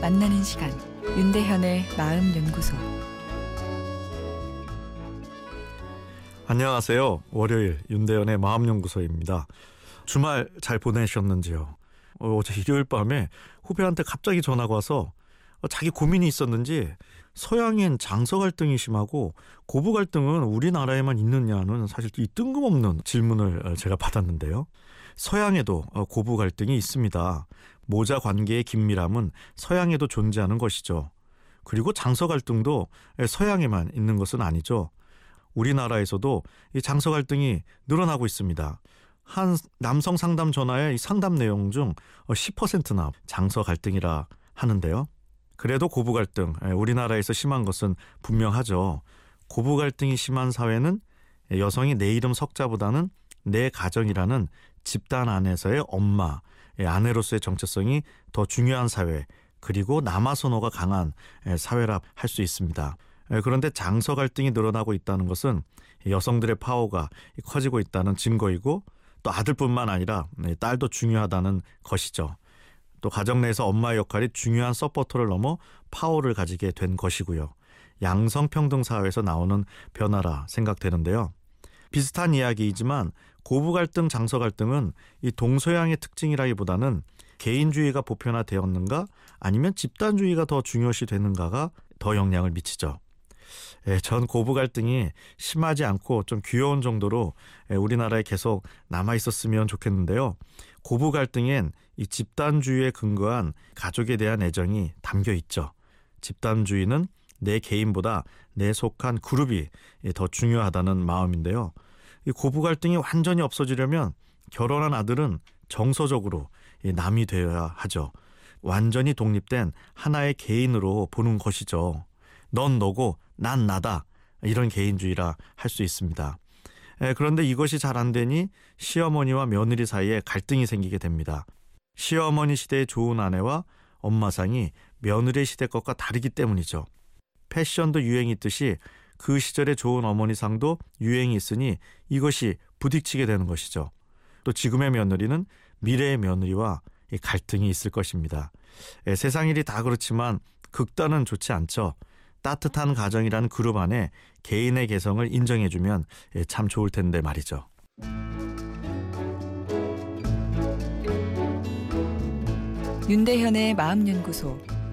만나는 시간 윤대현의 마음 연구소 안녕하세요. 월요일 윤대현의 마음 연구소입니다. 주말 잘 보내셨는지요? 어, 어제 일요일 밤에 후배한테 갑자기 전화가 와서 어, 자기 고민이 있었는지 서양엔 장서 갈등이 심하고 고부 갈등은 우리나라에만 있느냐는 사실 이 뜬금없는 질문을 어, 제가 받았는데요. 서양에도 어, 고부 갈등이 있습니다. 모자 관계의 긴밀함은 서양에도 존재하는 것이죠. 그리고 장서 갈등도 서양에만 있는 것은 아니죠. 우리나라에서도 이 장서 갈등이 늘어나고 있습니다. 한 남성 상담 전화의 상담 내용 중 10%나 장서 갈등이라 하는데요. 그래도 고부 갈등, 우리나라에서 심한 것은 분명하죠. 고부 갈등이 심한 사회는 여성이 내 이름 석자보다는 내 가정이라는 집단 안에서의 엄마, 아내로서의 정체성이 더 중요한 사회, 그리고 남아 선호가 강한 사회라 할 수 있습니다. 그런데 장서 갈등이 늘어나고 있다는 것은 여성들의 파워가 커지고 있다는 증거이고 또 아들뿐만 아니라 딸도 중요하다는 것이죠. 또 가정 내에서 엄마의 역할이 중요한 서포터를 넘어 파워를 가지게 된 것이고요. 양성평등 사회에서 나오는 변화라 생각되는데요. 비슷한 이야기이지만 고부 갈등, 장서 갈등은 이 동서양의 특징이라기보다는 개인주의가 보편화되었는가 아니면 집단주의가 더 중요시 되는가가 더 영향을 미치죠. 예, 전 고부 갈등이 심하지 않고 좀 귀여운 정도로 예, 우리나라에 계속 남아 있었으면 좋겠는데요. 고부 갈등엔 이 집단주의에 근거한 가족에 대한 애정이 담겨 있죠. 집단주의는 내 개인보다 내 속한 그룹이 더 중요하다는 마음인데요. 이 고부 갈등이 완전히 없어지려면 결혼한 아들은 정서적으로 남이 되어야 하죠. 완전히 독립된 하나의 개인으로 보는 것이죠. 넌 너고 난 나다. 이런 개인주의라 할 수 있습니다. 에, 그런데 이것이 잘 안 되니 시어머니와 며느리 사이에 갈등이 생기게 됩니다. 시어머니 시대의 좋은 아내와 엄마상이 며느리 시대 것과 다르기 때문이죠. 패션도 유행이 있듯이 그 시절의 좋은 어머니상도 유행이 있으니 이것이 부딪히게 되는 것이죠. 또 지금의 며느리는 미래의 며느리와 갈등이 있을 것입니다. 에, 세상 일이 다 그렇지만 극단은 좋지 않죠. 따뜻한 가정이라는 그룹 안에 개인의 개성을 인정해주면 예, 참 좋을 텐데 말이죠. 윤대현의 마음연구소